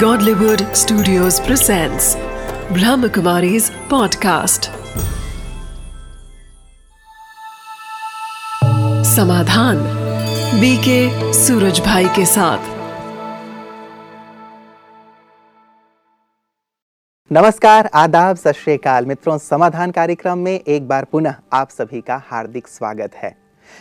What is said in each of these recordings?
Godlywood Studios presents Brahmakumari's podcast. समाधान BK Suraj भाई के साथ। नमस्कार, आदाब, सत श्रीकाल मित्रों, समाधान कार्यक्रम में एक बार पुनः आप सभी का हार्दिक स्वागत है।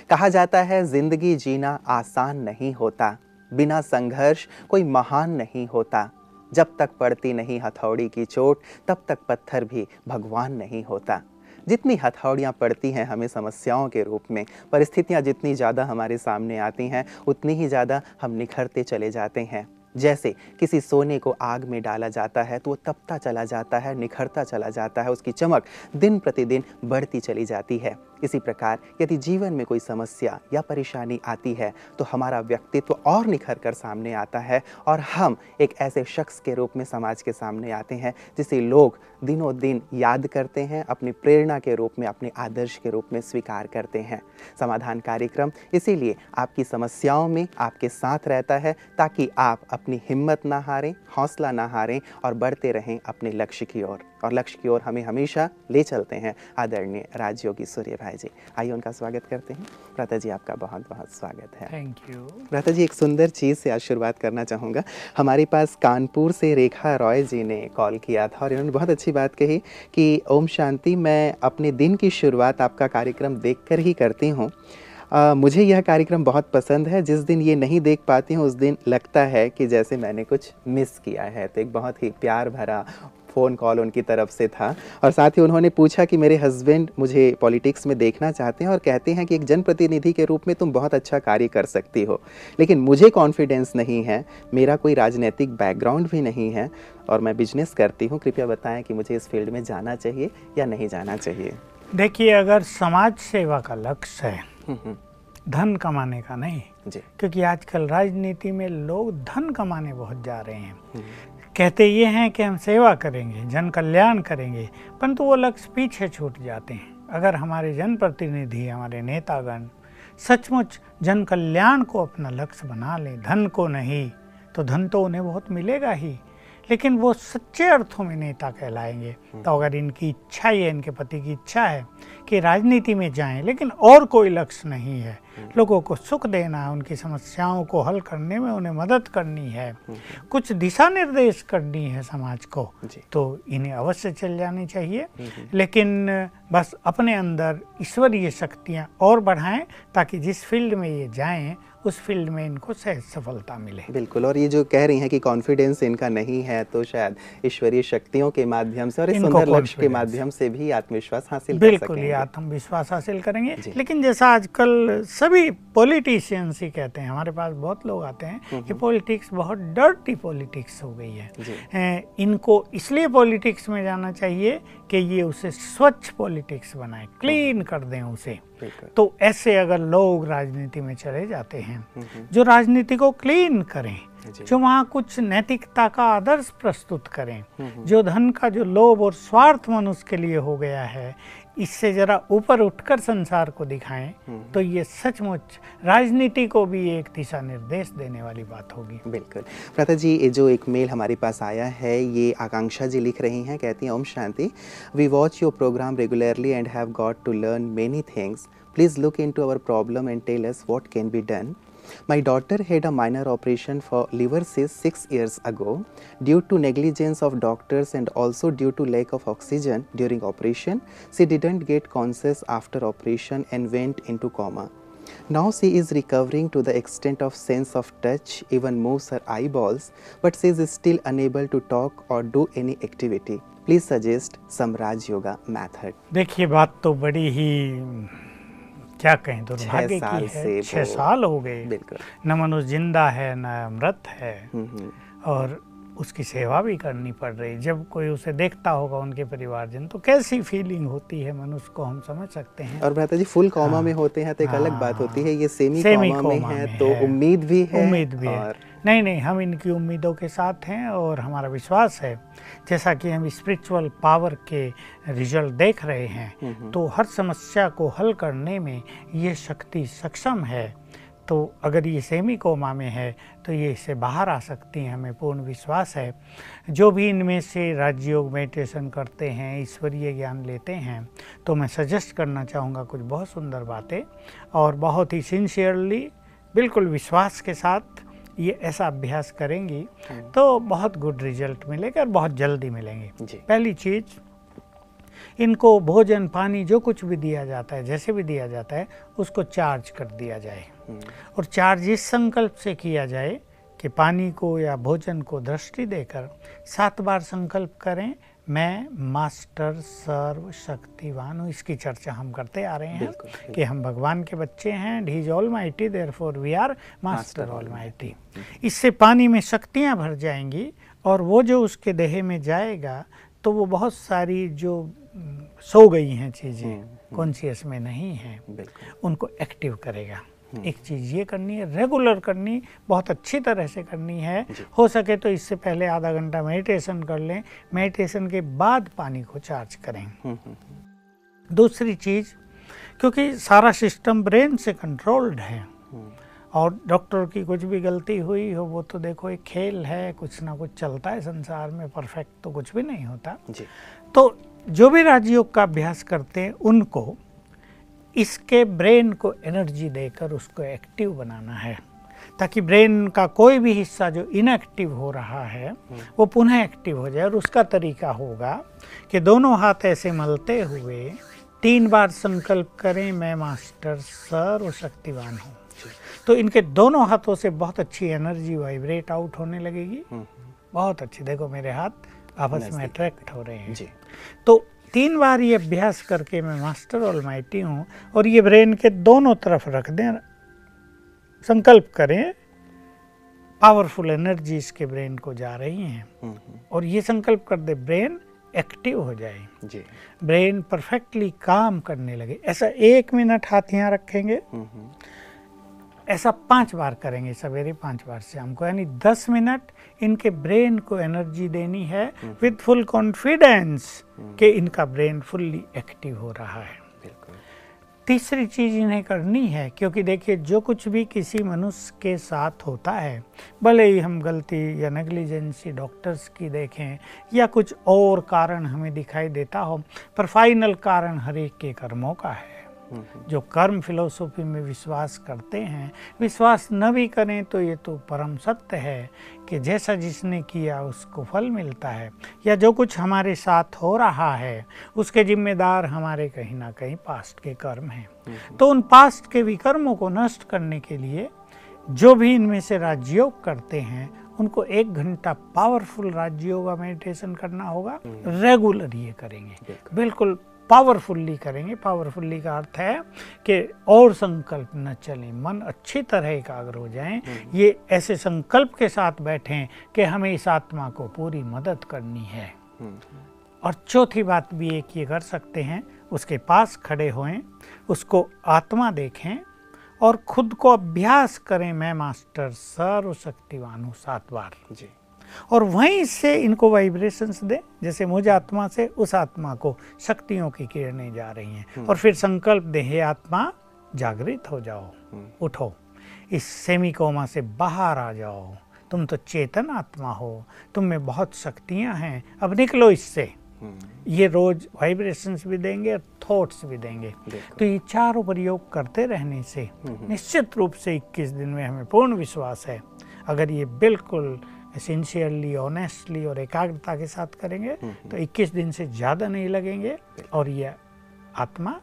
कहा जाता है, ज़िंदगी जीना आसान नहीं होता। बिना संघर्ष कोई महान नहीं होता। जब तक पड़ती नहीं हथौड़ी की चोट, तब तक पत्थर भी भगवान नहीं होता। जितनी हथौड़ियाँ पड़ती हैं हमें समस्याओं के रूप में, परिस्थितियाँ जितनी ज़्यादा हमारे सामने आती हैं, उतनी ही ज़्यादा हम निखरते चले जाते हैं। जैसे किसी सोने को आग में डाला जाता है तो वो तपता चला जाता है, निखरता चला जाता है, उसकी चमक दिन प्रतिदिन बढ़ती चली जाती है। इसी प्रकार यदि जीवन में कोई समस्या या परेशानी आती है तो हमारा व्यक्तित्व और निखर कर सामने आता है और हम एक ऐसे शख्स के रूप में समाज के सामने आते हैं, जिसे लोग दिनों दिन याद करते हैं, अपनी प्रेरणा के रूप में, अपने आदर्श के रूप में स्वीकार करते हैं। समाधान कार्यक्रम इसीलिए आपकी समस्याओं में आपके साथ रहता है, ताकि आप अपनी हिम्मत ना हारें, हौसला ना हारें और बढ़ते रहें अपने लक्ष्य की ओर। और लक्ष्य की ओर हमें हमेशा ले चलते हैं आदरणीय राजयोगी सूर्य भाई जी। आइए उनका स्वागत करते हैं। प्राता जी आपका बहुत बहुत स्वागत है। थैंक यू प्राता जी एक सुंदर चीज़ से आज शुरुआत करना चाहूँगा। हमारे पास कानपुर से रेखा रॉय जी ने कॉल किया था और इन्होंने बहुत अच्छी बात कही कि ओम शांति मैं अपने दिन की शुरुआत आपका कार्यक्रम देखकर ही करती हूँ। आ, मुझे यह कार्यक्रम बहुत पसंद है। जिस दिन ये नहीं देख पाती हूँ उस दिन लगता है कि जैसे मैंने कुछ मिस किया है। तो एक बहुत ही प्यार भरा फ़ोन कॉल उनकी तरफ़ से था। और साथ ही उन्होंने पूछा कि मेरे हस्बैंड मुझे पॉलिटिक्स में देखना चाहते हैं और कहते हैं कि एक जनप्रतिनिधि के रूप में तुम बहुत अच्छा कार्य कर सकती हो। लेकिन मुझे कॉन्फिडेंस नहीं है मेरा कोई राजनीतिक बैकग्राउंड भी नहीं है और मैं बिज़नेस करती हूँ। कृपया बताएँ कि मुझे इस फ़ील्ड में जाना चाहिए या नहीं जाना चाहिए। देखिए अगर समाज सेवा का लक्ष्य है हम्म, हम्म, धन कमाने का नहीं जी। क्योंकि आजकल राजनीति में लोग धन कमाने बहुत जा रहे हैं। हम्म, कहते ये हैं कि हम सेवा करेंगे, जन कल्याण करेंगे, परंतु वो लक्ष्य पीछे छूट जाते हैं। अगर हमारे जनप्रतिनिधि, हमारे नेतागण सचमुच जन कल्याण को अपना लक्ष्य बना लें, धन को नहीं तो धन तो उन्हें बहुत मिलेगा ही। लेकिन वो सच्चे अर्थों में नेता कहलाएँगे। तो अगर इनकी इच्छा ही है इनके पति की इच्छा है कि राजनीति में जाएँ लेकिन और कोई लक्ष्य नहीं है। लोगों को सुख देना है उनकी समस्याओं को हल करने में उन्हें मदद करनी है। कुछ दिशा निर्देश करनी है समाज को तो इन्हें अवश्य चल जानी चाहिए। लेकिन बस अपने अंदर ईश्वरीय शक्तियाँ और बढ़ाएँ ताकि जिस फ़ील्ड में ये जाएँ उस फ़ील्ड में इनको सहज सफलता मिले। बिल्कुल और ये जो कह रही हैं कि कॉन्फिडेंस इनका नहीं है तो शायद ईश्वरीय शक्तियों के माध्यम से और इस सुंदर लक्ष्य के माध्यम से भी आत्मविश्वास हासिल बिल्कुल ये आत्मविश्वास हासिल करेंगे। लेकिन जैसा आजकल सभी पॉलिटिशियंस ही कहते हैं हमारे पास बहुत लोग आते हैं कि पॉलिटिक्स बहुत डर्टी पॉलिटिक्स हो गई है। इनको इसलिए पॉलिटिक्स में जाना चाहिए कि ये उसे स्वच्छ पॉलिटिक्स बनाए क्लीन कर दें उसे। तो ऐसे अगर लोग राजनीति में चले जाते हैं जो राजनीति को क्लीन करें जी। वहाँ कुछ नैतिकता का आदर्श प्रस्तुत करें जो धन का जो लोभ और स्वार्थ मनुष्य के लिए हो गया है इससे जरा ऊपर उठकर संसार को दिखाएँ तो ये सचमुच राजनीति को भी एक दिशा निर्देश देने वाली बात होगी। बिल्कुल। प्रथा जी ये जो एक मेल हमारे पास आया है ये आकांक्षा जी लिख रही हैं कहती हैं Om Shanti. We watch your program regularly and have got to learn many things please look in to our problem and tell us what can be done My daughter had a minor operation for liver cyst six years ago. Due to negligence of doctors and also due to lack of oxygen during operation, she didn't get conscious after operation and went into coma. Now she is recovering to the extent of sense of touch, even moves her eyeballs, but she is still unable to talk or do any activity. Please suggest some Raj Yoga method. देखिए बात तो बड़ी ही क्या कहें दुर्भाग्य की है। छह साल हो गए। बिल्कुल। न मनुष्य ज़िंदा है न मृत है। हम्म, हम्म, और उसकी सेवा भी करनी पड़ रही जब कोई उसे देखता होगा उनके परिवारजन तो कैसी फीलिंग होती है मनुष्य को हम समझ सकते हैं? और भ्राता जी फुल कॉमा हाँ। में होते हैं तो एक अलग बात होती है ये सेमी सेमी कॉमा में है तो है। उम्मीद भी है उम्मीद भी है। और नहीं नहीं हम इनकी उम्मीदों के साथ हैं और हमारा विश्वास है जैसा कि हम स्पिरिचुअल पावर के रिज़ल्ट देख रहे हैं तो हर समस्या को हल करने में ये शक्ति सक्षम है। तो अगर ये सेमी कोमा में है तो ये इससे बाहर आ सकती हैं हमें पूर्ण विश्वास है। जो भी इनमें से राजयोग मेडिटेशन करते हैं ईश्वरीय ज्ञान लेते हैं तो मैं सजेस्ट करना चाहूँगा कुछ बहुत सुंदर बातें और बहुत ही सिंसियरली बिल्कुल विश्वास के साथ ये ऐसा अभ्यास करेंगी तो बहुत गुड रिज़ल्ट मिलेगा और बहुत जल्दी मिलेंगे। पहली चीज़ इनको भोजन पानी जो कुछ भी दिया जाता है जैसे भी दिया जाता है उसको चार्ज कर दिया जाए। और चार्ज इस संकल्प से किया जाए कि पानी को या भोजन को दृष्टि देकर सात बार संकल्प करें मैं मास्टर सर्व शक्तिवान हूँ। इसकी चर्चा हम करते आ रहे हैं कि हम भगवान के बच्चे हैं these almighty therefore we are master almighty इससे पानी में शक्तियाँ भर जाएँगी और वो जो उसके देह में जाएगा तो वो बहुत सारी जो हम्म, सो गई हैं चीज़ें कॉन्शियस में नहीं हैं उनको एक्टिव करेगा। एक चीज़ ये करनी है रेगुलर करनी बहुत अच्छी तरह से करनी है। हो सके तो इससे पहले आधा घंटा मेडिटेशन कर लें। मेडिटेशन के बाद पानी को चार्ज करें। हम्म, हम्म, दूसरी चीज़ क्योंकि सारा सिस्टम ब्रेन से कंट्रोल्ड है। और डॉक्टर की कुछ भी गलती हुई हो वो तो देखो एक खेल है कुछ ना कुछ चलता है संसार में परफेक्ट तो कुछ भी नहीं होता। जी। तो जो भी राजयोग का अभ्यास करते हैं उनको इसके ब्रेन को एनर्जी देकर उसको एक्टिव बनाना है। ताकि ब्रेन का कोई भी हिस्सा जो इनएक्टिव हो रहा है वो पुनः एक्टिव हो जाए। और उसका तरीका होगा कि दोनों हाथ ऐसे मलते हुए तीन बार संकल्प करें मैं मास्टर सर्व शक्तिवान हूँ। तो इनके दोनों हाथों से बहुत अच्छी एनर्जी वाइब्रेट आउट होने लगेगी। बहुत अच्छी। देखो मेरे हाथ आपस में अट्रैक्ट हो रहे हैं। जी। तो तीन बार ये अभ्यास करके मैं मास्टर ऑल माइटी हूँ और ये ब्रेन के दोनों तरफ़ रख दें संकल्प करें पावरफुल एनर्जी इसके ब्रेन को जा रही हैं हम्म, हम्म, और ये संकल्प कर दे ब्रेन एक्टिव हो जाए। जी। ब्रेन परफेक्टली काम करने लगे। ऐसा एक मिनट हाथ यहाँ रखेंगे। हम्म, ऐसा पाँच बार करेंगे सवेरे पाँच बार शाम को यानी दस मिनट इनके ब्रेन को एनर्जी देनी है विद फुल कॉन्फिडेंस कि इनका ब्रेन फुल्ली एक्टिव हो रहा है। बिल्कुल। तीसरी चीज़ इन्हें करनी है क्योंकि देखिए जो कुछ भी किसी मनुष्य के साथ होता है भले ही हम गलती या नेग्लिजेंसी डॉक्टर्स की देखें या कुछ और कारण हमें दिखाई देता हो पर फाइनल कारण हर एक के कर्मों का है। जो कर्म फिलोसॉफी में विश्वास करते हैं विश्वास न भी करें तो ये तो परम सत्य है कि जैसा जिसने किया उसको फल मिलता है या जो कुछ हमारे साथ हो रहा है उसके जिम्मेदार हमारे कहीं ना कहीं पास्ट के कर्म हैं। तो उन पास्ट के विकर्मों को नष्ट करने के लिए जो भी इनमें से राजयोग करते हैं उनको एक घंटा पावरफुल राजयोग मेडिटेशन करना होगा रेगुलर ये करेंगे। बिल्कुल पावरफुल्ली करेंगे। पावरफुल्ली का अर्थ है कि और संकल्प न चलें मन अच्छी तरह एकाग्र हो जाएँ। ये ऐसे संकल्प के साथ बैठें कि हमें इस आत्मा को पूरी मदद करनी है। और चौथी बात भी एक ये कर सकते हैं उसके पास खड़े होएँ उसको आत्मा देखें और खुद को अभ्यास करें मैं मास्टर सर्वशक्तिवान हूँ सात बार जी। और वहीं से इनको वाइब्रेशंस दे जैसे मुझ आत्मा से उस आत्मा को शक्तियों की किरणें जा रही हैं। और फिर संकल्प दें हे आत्मा जागृत हो जाओ उठो इस सेमी कोमा से बाहर आ जाओ। तुम तो चेतन आत्मा हो तुम में बहुत शक्तियाँ हैं अब निकलो इससे। ये रोज वाइब्रेशंस भी देंगे और थॉट्स भी देंगे। तो ये चारों प्रयोग करते रहने से निश्चित रूप से 21 दिन में हमें पूर्ण विश्वास है। अगर ये बिल्कुल सिंसियरली ऑनेस्टली और एकाग्रता के साथ करेंगे तो 21 दिन से ज़्यादा नहीं लगेंगे और ये आत्मा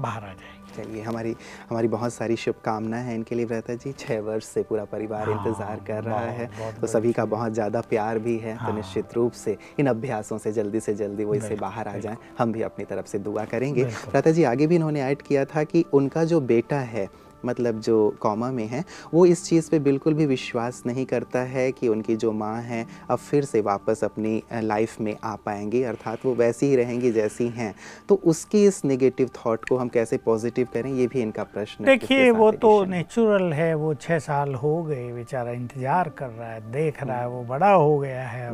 बाहर आ जाएगी। चलिए हमारी हमारी बहुत सारी शुभकामनाएँ हैं। इनके लिए व्रता जी छः वर्ष से पूरा परिवार हाँ, इंतज़ार कर रहा बहुत- है। बहुत तो सभी का बहुत ज़्यादा प्यार भी है तो हाँ। निश्चित रूप से इन अभ्यासों से जल्दी से जल्दी वो इससे बिल्कुल, बाहर आ जाएँ। हम भी अपनी तरफ़ से दुआ करेंगे। व्रता जी आगे भी इन्होंने ऐड किया था कि उनका जो बेटा है मतलब जो कॉमा में है वो इस चीज़ पे बिल्कुल भी विश्वास नहीं करता है कि उनकी जो माँ है अब फिर से वापस अपनी लाइफ में आ पाएँगी अर्थात वो वैसी ही रहेंगी जैसी हैं। तो उसकी इस नेगेटिव थॉट को हम कैसे पॉजिटिव करें ये भी इनका प्रश्न है देखिए वो तो नेचुरल है। वो छः साल हो गए बेचारा इंतज़ार कर रहा है देख रहा है वो बड़ा हो गया है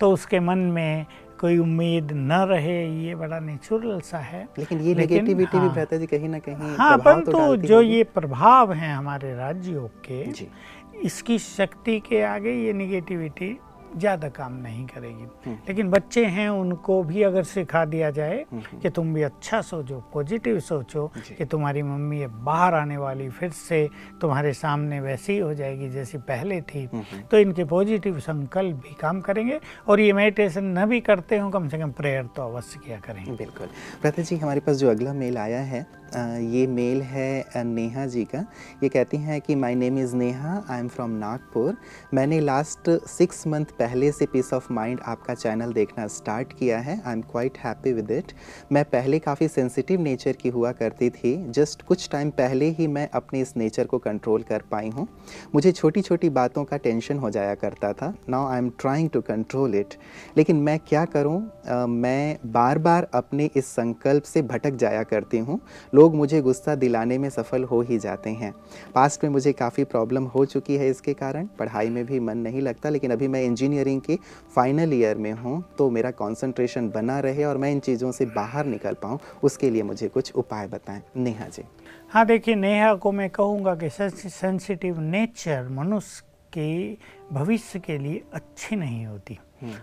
तो उसके मन में कोई उम्मीद न रहे ये बड़ा नेचुरल सा है। लेकिन ये नेगेटिविटी भी हाँ। भ्राता जी कहीं ना कहीं हाँ प्रभाव तो परंतु जो ये प्रभाव है हमारे राज्यों के इसकी शक्ति के आगे ये निगेटिविटी ज़्यादा काम नहीं करेगी हम्म। लेकिन बच्चे हैं उनको भी अगर सिखा दिया जाए हम्म। कि तुम भी अच्छा सोचो पॉजिटिव सोचो कि तुम्हारी मम्मी ये बाहर आने वाली फिर से तुम्हारे सामने वैसी हो जाएगी जैसी पहले थी हम्म। तो इनके पॉजिटिव संकल्प भी काम करेंगे और ये मेडिटेशन न भी करते हो कम से कम प्रेयर तो अवश्य किया करें बिल्कुल प्रथा जी हमारे पास जो अगला मेल आया है ये मेल है नेहा जी का। ये कहती हैं कि my name is Neha I am from Nagpur. मैंने लास्ट सिक्स मंथ पहले से पीस ऑफ़ माइंड आपका चैनल देखना स्टार्ट किया है। I am quite happy with it मैं पहले काफ़ी सेंसिटिव नेचर की हुआ करती थी। जस्ट कुछ टाइम पहले ही मैं अपने इस नेचर को कंट्रोल कर पाई हूँ। मुझे छोटी छोटी बातों का टेंशन हो जाया करता था। Now I am trying to control it लेकिन मैं क्या करूँ? मैं बार बार अपने इस संकल्प से भटक जाया करती हूँ। लोग मुझे गुस्सा दिलाने में सफल हो ही जाते हैं। पास्ट में मुझे काफ़ी प्रॉब्लम हो चुकी है इसके कारण। पढ़ाई में भी मन नहीं लगता लेकिन अभी मैं इंजीनियरिंग के फाइनल ईयर में हूँ तो मेरा कॉन्सेंट्रेशन बना रहे और मैं इन चीज़ों से बाहर निकल पाऊँ उसके लिए मुझे कुछ उपाय बताएँ। नेहा जी। हाँ देखिए नेहा को मैं कहूँगा कि सेंसिटिव नेचर मनुष्य के भविष्य के लिए अच्छी नहीं होती।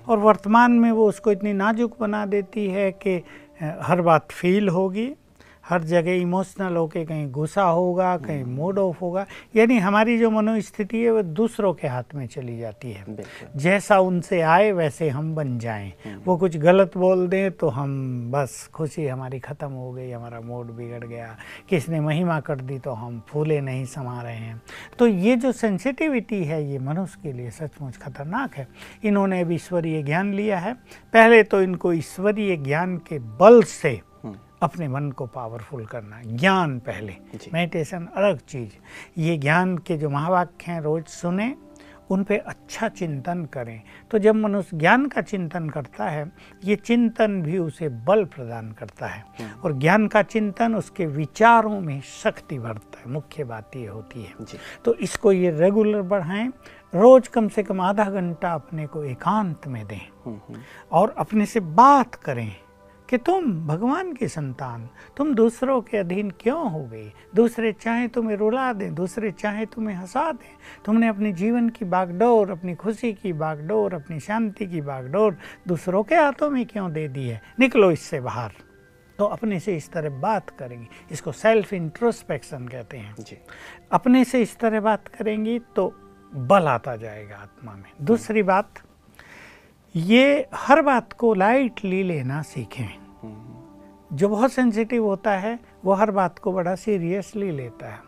और वर्तमान में वो उसको इतनी नाजुक बना देती है कि हर बात फील होगी। हर जगह इमोशनल होके कहीं गुस्सा होगा कहीं मूड ऑफ़ होगा। यानी हमारी जो मनोस्थिति है वो दूसरों के हाथ में चली जाती है। जैसा उनसे आए वैसे हम बन जाएँ। वो कुछ गलत बोल दें तो हम बस खुशी हमारी ख़त्म हो गई हमारा मूड बिगड़ गया। किसने महिमा कर दी तो हम फूले नहीं समा रहे हैं। तो ये जो सेंसिटिविटी है ये मनुष्य के लिए सचमुच खतरनाक है। इन्होंने अब ईश्वरीय ज्ञान लिया है। पहले तो इनको ईश्वरीय ज्ञान के बल से हम्म, अपने मन को पावरफुल करना ज्ञान पहले। मेडिटेशन अलग चीज़। ये ज्ञान के जो महावाक्य हैं रोज सुने उन पे अच्छा चिंतन करें। तो जब मनुष्य ज्ञान का चिंतन करता है ये चिंतन भी उसे बल प्रदान करता है। और ज्ञान का चिंतन उसके विचारों में शक्ति बढ़ता है मुख्य बात ये होती है। तो इसको ये रेगुलर बढ़ाएँ। रोज कम से कम आधा घंटा अपने को एकांत में दें। हम्म, हम्म, और अपने से बात करें। कि तुम भगवान की संतान तुम दूसरों के अधीन क्यों हो गई दूसरे चाहे तुम्हें रुला दें दूसरे चाहे तुम्हें हंसा दें। तुमने अपने जीवन की बागडोर अपनी खुशी की बागडोर अपनी शांति की बागडोर दूसरों के हाथों में क्यों दे दी है? निकलो इससे बाहर। तो अपने से इस तरह बात करेंगे। इसको सेल्फ इंट्रोस्पेक्शन कहते हैं। जी। अपने से इस तरह बात करेंगी तो बल आता जाएगा आत्मा में। दूसरी बात ये हर बात को लाइटली लेना सीखें। जो बहुत सेंसिटिव होता है वो हर बात को बड़ा सीरियसली लेता है।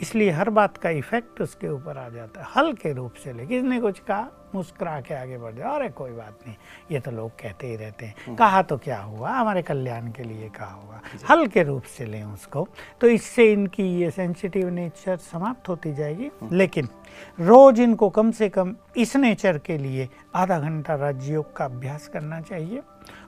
इसलिए हर बात का इफ़ेक्ट उसके ऊपर आ जाता है हल्के रूप से ले किसने कुछ कहा मुस्कुरा के आगे बढ़ जाओ अरे कोई बात नहीं ये तो लोग कहते ही रहते हैं। कहा तो क्या हुआ? हमारे कल्याण के लिए कहा होगा हल्के रूप से लें उसको तो इससे इनकी ये सेंसिटिव नेचर समाप्त होती जाएगी। लेकिन रोज इनको कम से कम इस नेचर के लिए आधा घंटा राजयोग का अभ्यास करना चाहिए।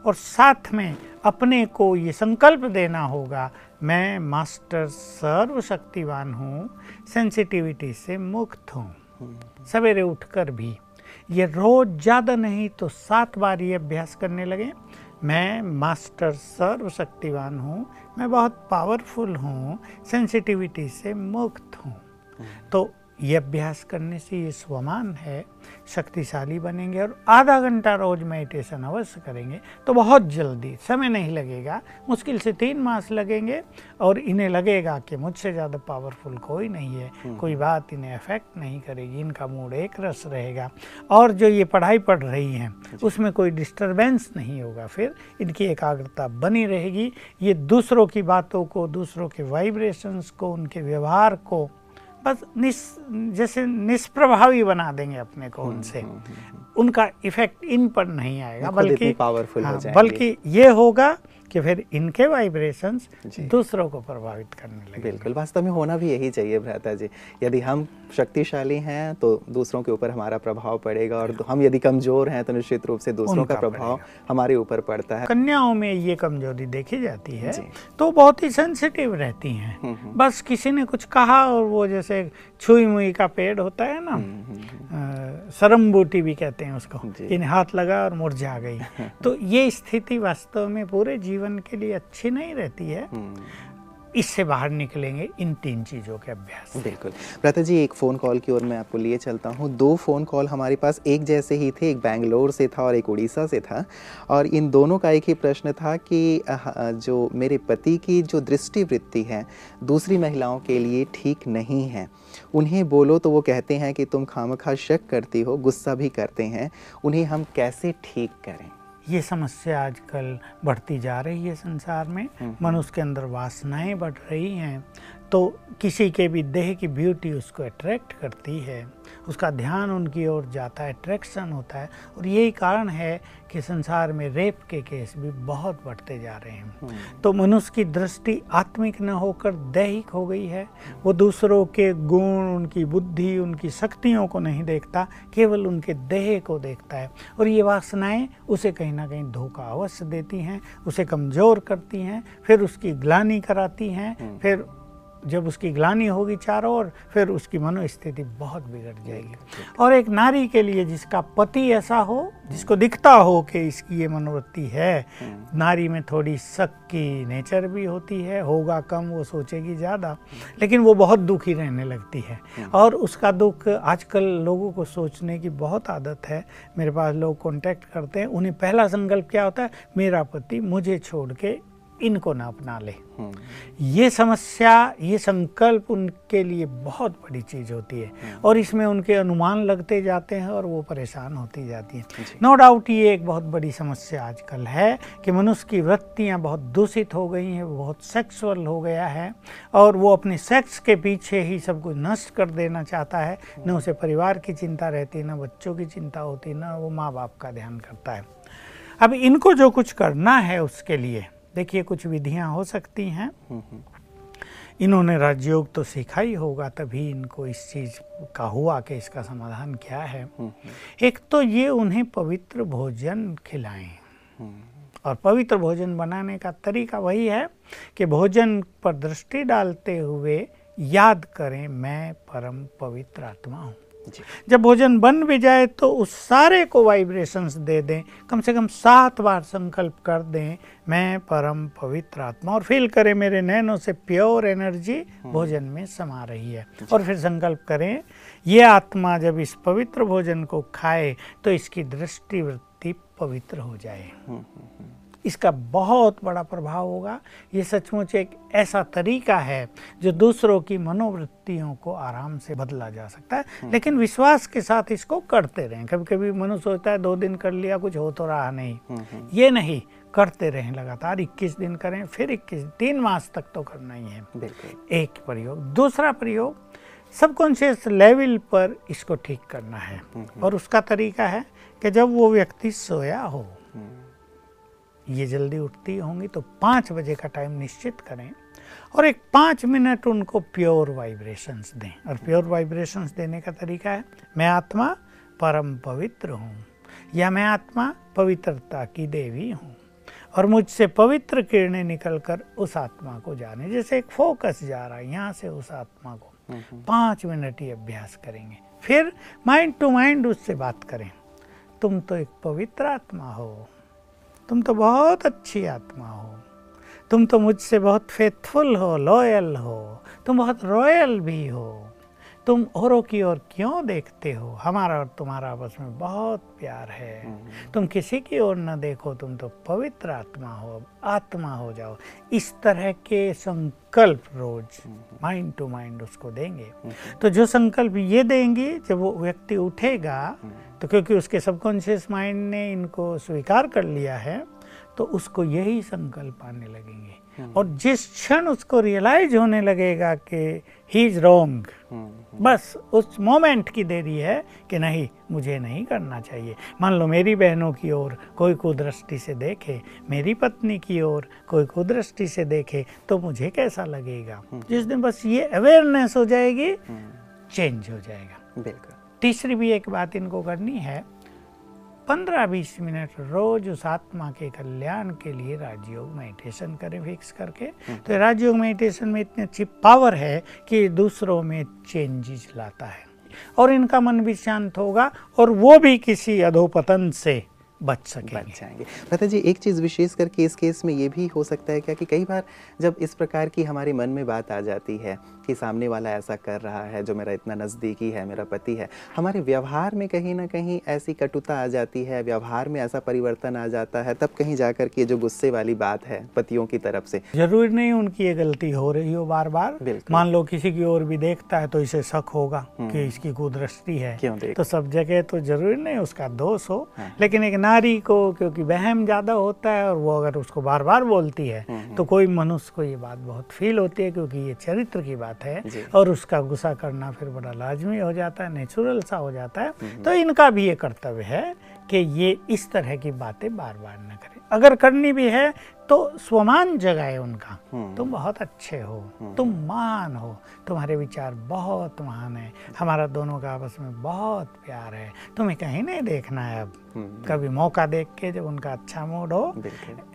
और साथ में अपने को ये संकल्प देना होगा, मैं मास्टर सर्वशक्तिवान हूँ सेंसिटिविटी से मुक्त हूँ। सवेरे उठकर भी ये रोज ज़्यादा नहीं तो सात बार ये अभ्यास करने लगे, मैं मास्टर सर्वशक्तिवान हूँ, मैं बहुत पावरफुल हूँ सेंसिटिविटी से मुक्त हूँ। तो ये अभ्यास करने से ये स्वमान है शक्तिशाली बनेंगे और आधा घंटा रोज मेडिटेशन अवश्य करेंगे। तो बहुत जल्दी समय नहीं लगेगा मुश्किल से तीन मास लगेंगे और इन्हें लगेगा कि मुझसे ज़्यादा पावरफुल कोई नहीं है कोई बात इन्हें अफेक्ट नहीं करेगी इनका मूड एक रस रहेगा। और जो ये पढ़ाई पढ़ रही हैं उसमें कोई डिस्टर्बेंस नहीं होगा फिर इनकी एकाग्रता बनी रहेगी। ये दूसरों की बातों को दूसरों के वाइब्रेशंस को उनके व्यवहार को बस निस जैसे निष्प्रभावी बना देंगे अपने को उनसे। उनका इफ़ेक्ट इन पर नहीं आएगा बल्कि पावरफुल हाँ, बल्कि ये होगा कि फिर इनके वाइब्रेशंस दूसरों को प्रभावित करने लगे बिल्कुल वास्तव में होना भी यही चाहिए भ्राता जी। यदि हम शक्तिशाली हैं तो दूसरों के ऊपर हमारा प्रभाव पड़ेगा और हम यदि कमज़ोर हैं तो निश्चित रूप से दूसरों का प्रभाव हमारे ऊपर पड़ता है। कन्याओं में ये कमज़ोरी देखी जाती है तो बहुत ही सेंसिटिव रहती हैं। हम्म, हम्म। बस किसी ने कुछ कहा और वो जैसे छुई मुई का पेड़ होता है ना हम्म, हम्म, सरम्बूटी भी कहते हैं उसको। इन हाथ लगा और मुरझा गई। तो ये स्थिति वास्तव में पूरे जीवन के लिए अच्छी नहीं रहती है। हम्म, इससे बाहर निकलेंगे इन तीन चीज़ों के अभ्यास बिल्कुल। भ्राता जी एक फ़ोन कॉल की ओर मैं आपको लिए चलता हूँ। दो फ़ोन कॉल हमारे पास एक जैसे ही थे एक बैंगलोर से था और एक उड़ीसा से था। और इन दोनों का एक ही प्रश्न था कि जो मेरे पति की जो दृष्टिवृत्ति है दूसरी महिलाओं के लिए ठीक नहीं है। उन्हें बोलो तो वो कहते हैं कि तुम खामखा शक करती हो गुस्सा भी करते हैं। उन्हें हम कैसे ठीक करें? ये समस्या आजकल बढ़ती जा रही है संसार में। मनुष्य के अंदर वासनाएँ बढ़ रही हैं तो किसी के भी देह की ब्यूटी उसको अट्रैक्ट करती है। उसका ध्यान उनकी ओर जाता है अट्रैक्शन होता है और यही कारण है कि संसार में रेप के केस भी बहुत बढ़ते जा रहे हैं। तो मनुष्य की दृष्टि आत्मिक न होकर दैहिक हो गई है। वो दूसरों के गुण उनकी बुद्धि उनकी शक्तियों को नहीं देखता केवल उनके देह को देखता है और ये वासनाएँ उसे कहीं ना कहीं धोखा अवश्य देती हैं उसे कमज़ोर करती हैं फिर उसकी ग्लानी कराती हैं फिर जब उसकी ग्लानी होगी चारों ओर फिर उसकी मनोस्थिति बहुत बिगड़ जाएगी। और एक नारी के लिए जिसका पति ऐसा हो जिसको दिखता हो कि इसकी ये मनोवृत्ति है नारी में थोड़ी शक की नेचर भी होती है होगा कम वो सोचेगी ज़्यादा लेकिन वो बहुत दुखी रहने लगती है। और उसका दुख आजकल लोगों को सोचने की बहुत आदत है। मेरे पास लोग कांटेक्ट करते हैं उन्हें पहला संकल्प क्या होता है? मेरा पति मुझे छोड़ के इनको ना अपना ले। ये समस्या ये संकल्प उनके लिए बहुत बड़ी चीज़ होती है। और इसमें उनके अनुमान लगते जाते हैं और वो परेशान होती जाती है। नो डाउट ये एक बहुत बड़ी समस्या आजकल है कि मनुष्य की वृत्तियाँ बहुत दूषित हो गई हैं वो बहुत सेक्सुअल हो गया है और वो अपने सेक्स के पीछे ही सब कुछ नष्ट कर देना चाहता है। न उसे परिवार की चिंता रहती है न बच्चों की चिंता होती है न वो माँ बाप का ध्यान करता है। अब इनको जो कुछ करना है उसके लिए देखिए, कुछ विधियाँ हो सकती हैं। इन्होंने राजयोग तो सीखा ही होगा, तभी इनको इस चीज़ का हुआ कि इसका समाधान क्या है। एक तो ये उन्हें पवित्र भोजन खिलाएँ। और पवित्र भोजन बनाने का तरीका वही है कि भोजन पर दृष्टि डालते हुए याद करें, मैं परम पवित्र आत्मा हूँ। जब भोजन बन भी जाए तो उस सारे को वाइब्रेशंस दे दें। कम से कम सात बार संकल्प कर दें मैं परम पवित्र आत्मा। और फील करें मेरे नैनों से प्योर एनर्जी भोजन में समा रही है। और फिर संकल्प करें ये आत्मा जब इस पवित्र भोजन को खाए तो इसकी दृष्टि वृत्ति पवित्र हो जाए। इसका बहुत बड़ा प्रभाव होगा। ये सचमुच एक ऐसा तरीका है जो दूसरों की मनोवृत्तियों को आराम से बदला जा सकता है। लेकिन विश्वास के साथ इसको करते रहें। कभी कभी मनुष्य होता है दो दिन कर लिया कुछ हो तो रहा नहीं। ये नहीं करते रहें लगातार। 21 दिन करें फिर 21 तीन मास तक तो करना ही है। एक प्रयोग। दूसरा प्रयोग सबकॉन्शियस लेवल पर इसको ठीक करना है। और उसका तरीका है कि जब वो व्यक्ति सोया हो ये जल्दी उठती होंगी तो पाँच बजे का टाइम निश्चित करें और एक पाँच मिनट उनको प्योर वाइब्रेशंस दें। और प्योर वाइब्रेशंस देने का तरीका है मैं आत्मा परम पवित्र हूँ या मैं आत्मा पवित्रता की देवी हूँ और मुझसे पवित्र किरणें निकलकर उस आत्मा को जाने। जैसे एक फोकस जा रहा है यहाँ से उस आत्मा को। पाँच मिनट ही अभ्यास करेंगे। फिर माइंड टू माइंड उससे बात करें। तुम तो एक पवित्र आत्मा हो। तुम तो बहुत अच्छी आत्मा हो। तुम तो मुझसे बहुत फेथफुल हो लॉयल हो। तुम बहुत रॉयल भी हो। तुम औरों की ओर क्यों देखते हो? हमारा और तुम्हारा आपस में बहुत प्यार है। तुम किसी की ओर न देखो तुम तो पवित्र आत्मा हो। आत्मा हो जाओ। इस तरह के संकल्प रोज माइंड टू माइंड उसको देंगे। तो जो संकल्प ये देंगे जब वो व्यक्ति उठेगा तो क्योंकि उसके सबकॉन्शियस माइंड ने इनको स्वीकार कर लिया है तो उसको यही संकल्प आने लगेंगे। और जिस क्षण उसको रियलाइज़ होने लगेगा कि ही इज़ रॉन्ग बस उस मोमेंट की देरी है कि नहीं मुझे नहीं करना चाहिए। मान लो मेरी बहनों की ओर कोई कुदृष्टि से देखे मेरी पत्नी की ओर कोई कुदृष्टि से देखे तो मुझे कैसा लगेगा? जिस दिन बस ये अवेयरनेस हो जाएगी चेंज हो जाएगा। बिल्कुल। तीसरी भी एक बात इनको करनी है पंद्रह बीस मिनट रोज उस आत्मा के कल्याण के लिए राजयोग मेडिटेशन करें फिक्स करके। तो राजयोग मेडिटेशन में इतनी अच्छी पावर है कि दूसरों में चेंजेस लाता है। और इनका मन भी शांत होगा और वो भी किसी अधोपतन से बच सकेंगे। बच जाएँगे। भ्राता जी एक चीज़ विशेष करके इस केस में ये भी हो सकता है क्या कि कई बार जब इस प्रकार की हमारे मन में बात आ जाती है कि सामने वाला ऐसा कर रहा है जो मेरा इतना नज़दीकी है मेरा पति है हमारे व्यवहार में कहीं ना कहीं ऐसी कटुता आ जाती है व्यवहार में ऐसा परिवर्तन आ जाता है तब कहीं जाकर के जो गुस्से वाली बात है पतियों की तरफ़ से। ज़रूर नहीं उनकी ये गलती हो रही हो बार बार मान लो किसी की ओर भी देखता है तो इसे शक होगा कि इसकी कुदृष्टि है। तो सब जगह तो ज़रूरी नहीं उसका दोष हो। हाँ। लेकिन एक नारी को क्योंकि वहम ज़्यादा होता है और वो अगर उसको बार बार बोलती है तो कोई मनुष्य को ये बात बहुत फील होती है क्योंकि ये चरित्र की बात है और उसका गुस्सा करना फिर बड़ा लाजमी हो जाता है नेचुरल सा हो जाता है। तो इनका भी ये कर्तव्य है कि ये इस तरह की बातें बार बार न करें। अगर करनी भी है तो स्वमान जगाए उनका। तुम बहुत अच्छे हो तुम महान हो तुम्हारे विचार बहुत महान है। हमारा दोनों का आपस में बहुत प्यार है। तुम्हें कहीं नहीं देखना है अब। कभी मौका देख के जब उनका अच्छा मूड हो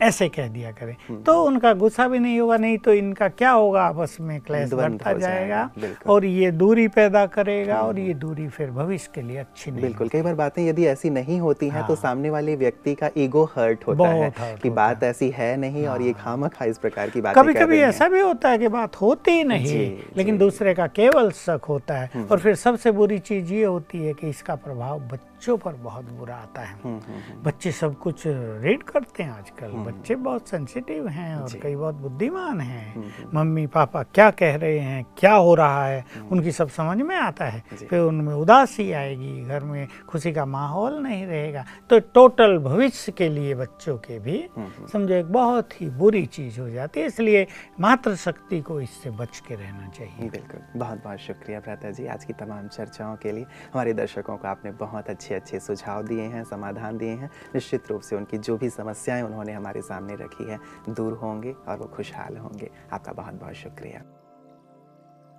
ऐसे कह दिया करें। तो उनका गुस्सा भी नहीं होगा नहीं तो इनका क्या होगा? आपस में क्लेश बढ़ता जाएगा, और ये दूरी पैदा करेगा और ये दूरी फिर भविष्य के लिए अच्छी नहीं बिल्कुल। कई बार बातें यदि ऐसी नहीं होती हैं तो हाँ। सामने वाले व्यक्ति का ईगो हर्ट होता है कि बात ऐसी है नहीं और ये खामा खा इस प्रकार की बात कभी कभी ऐसा भी होता है कि बात होती ही जी, नहीं लेकिन जी। दूसरे का केवल शक होता है और फिर सबसे बुरी चीज़ ये होती है कि इसका प्रभाव बच्चों पर बहुत बुरा आता है। हम्म, हम्म, हम्म। बच्चे सब कुछ रीड करते हैं आजकल। बच्चे बहुत सेंसिटिव हैं और कई बहुत बुद्धिमान हैं। मम्मी पापा क्या कह रहे हैं क्या हो रहा है उनकी सब समझ में आता है। फिर उनमें उदासी आएगी घर में खुशी का माहौल नहीं रहेगा। तो टोटल भविष्य के लिए बच्चों के भी समझो एक बहुत ही बुरी चीज़ हो जाती है इसलिए मातृशक्ति को इससे बच के रहना चाहिए। बिल्कुल। बहुत बहुत शुक्रिया भ्राता जी आज की तमाम चर्चाओं के लिए। हमारे दर्शकों को आपने बहुत अच्छे अच्छे अच्छे सुझाव दिए हैं, समाधान दिए हैं। निश्चित रूप से उनकी जो भी समस्याएँ उन्होंने हमारे सामने रखी है, दूर होंगे और वो खुशहाल होंगे। आपका बहुत बहुत शुक्रिया।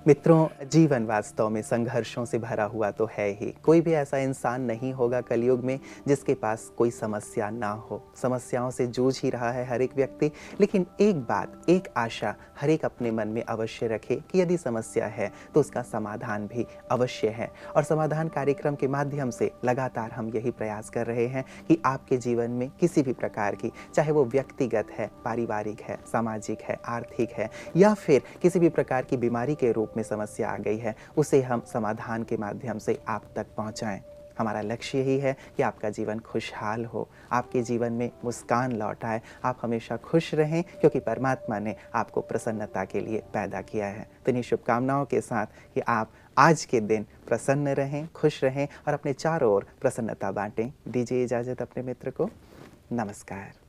मित्रों, जीवन वास्तव में संघर्षों से भरा हुआ तो है ही। कोई भी ऐसा इंसान नहीं होगा कलयुग में जिसके पास कोई समस्या ना हो। समस्याओं से जूझ ही रहा है हर एक व्यक्ति, लेकिन एक बात, एक आशा हर एक अपने मन में अवश्य रखे कि यदि समस्या है तो उसका समाधान भी अवश्य है। और समाधान कार्यक्रम के माध्यम से लगातार हम यही प्रयास कर रहे हैं कि आपके जीवन में किसी भी प्रकार की, चाहे वो व्यक्तिगत है, पारिवारिक है, सामाजिक है, आर्थिक है, या फिर किसी भी प्रकार की बीमारी के रूप में समस्या आ गई है, उसे हम समाधान के माध्यम से आप तक पहुँचाएँ। हमारा लक्ष्य यही है कि आपका जीवन खुशहाल हो, आपके जीवन में मुस्कान लौट आए, आप हमेशा खुश रहें, क्योंकि परमात्मा ने आपको प्रसन्नता के लिए पैदा किया है। तो इन्हीं शुभकामनाओं के साथ कि आप आज के दिन प्रसन्न रहें, खुश रहें और अपने चारों ओर प्रसन्नता बांटें। दीजिए इजाज़त अपने मित्र को। नमस्कार।